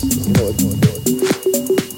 救我救我救我救我。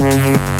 Mm-hmm.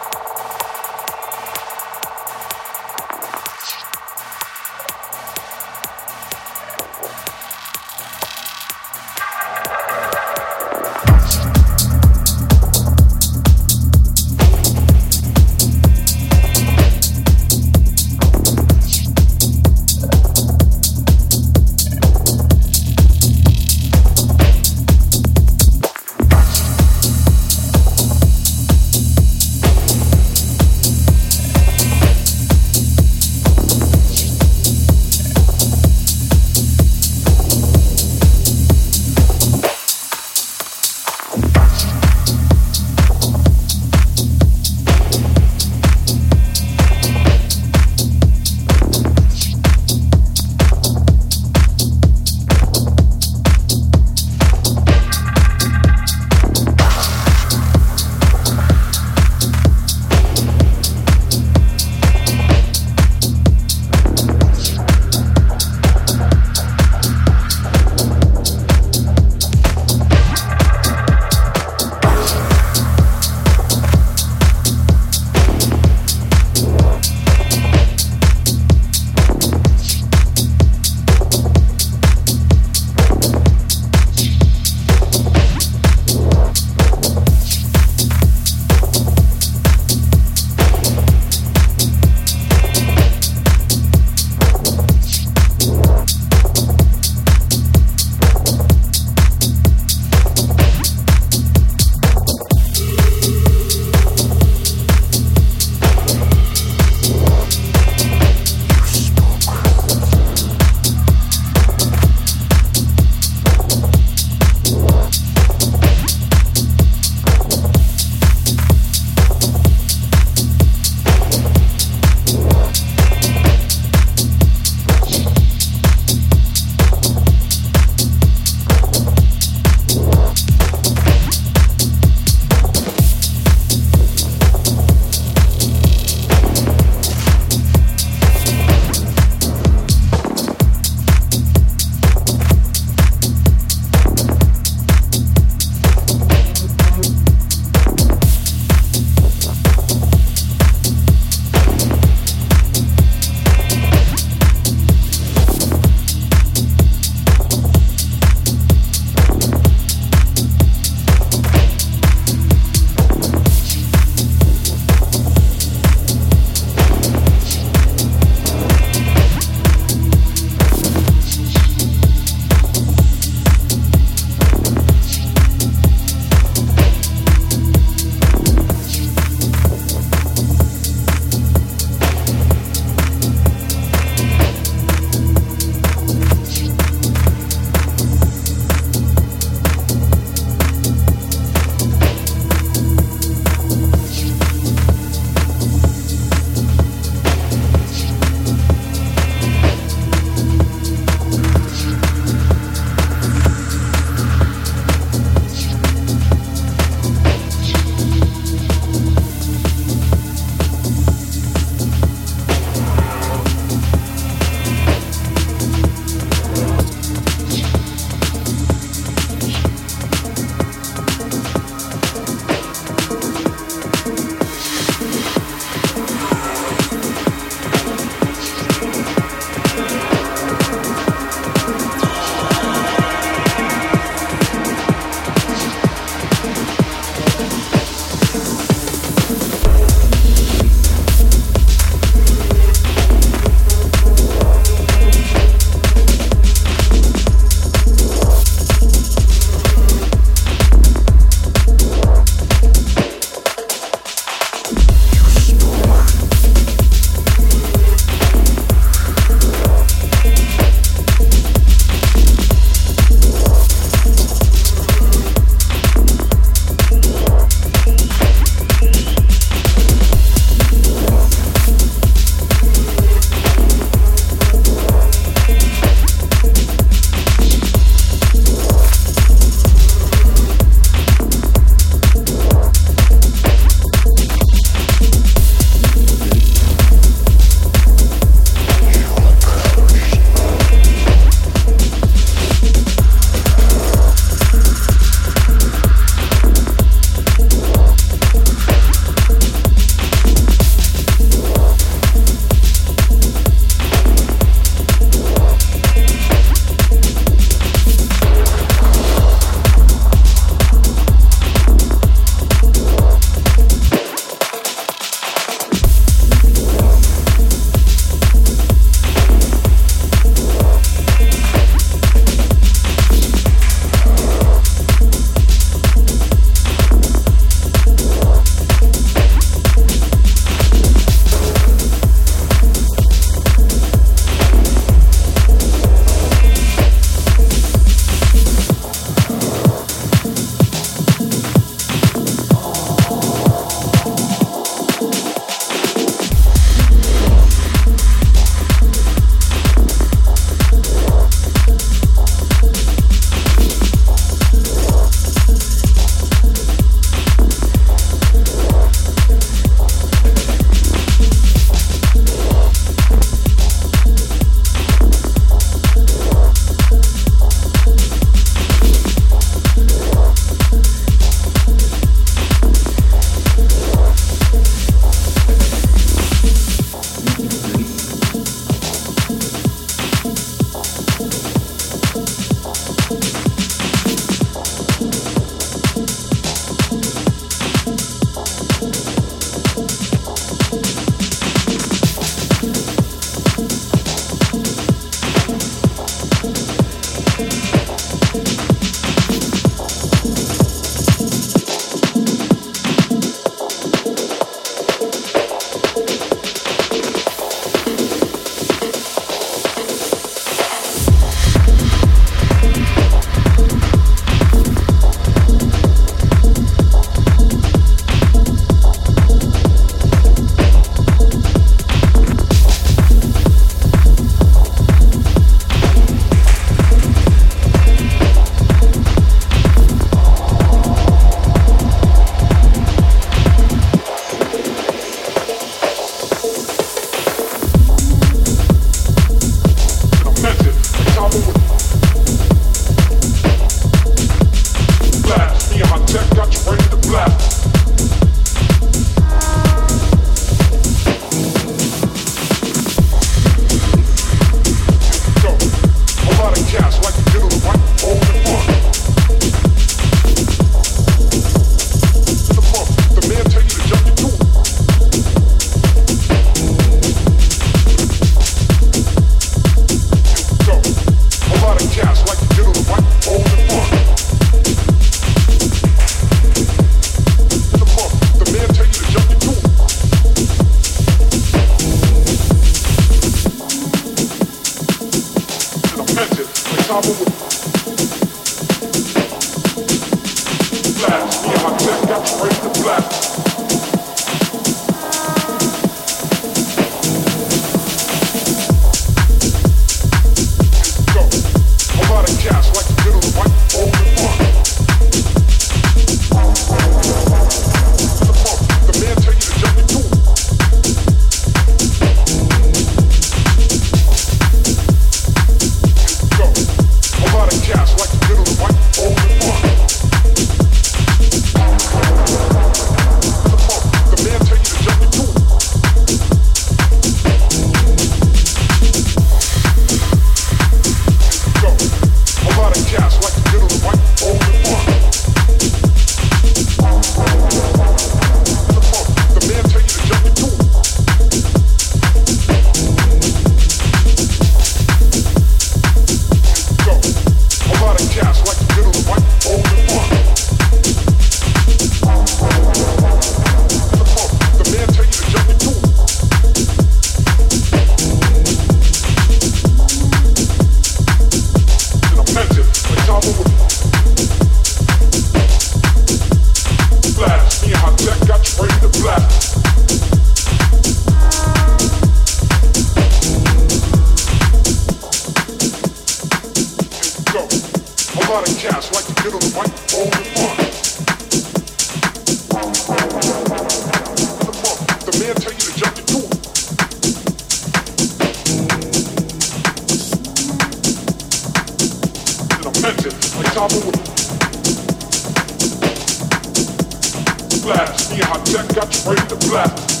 that got you ready to blast.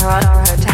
her, her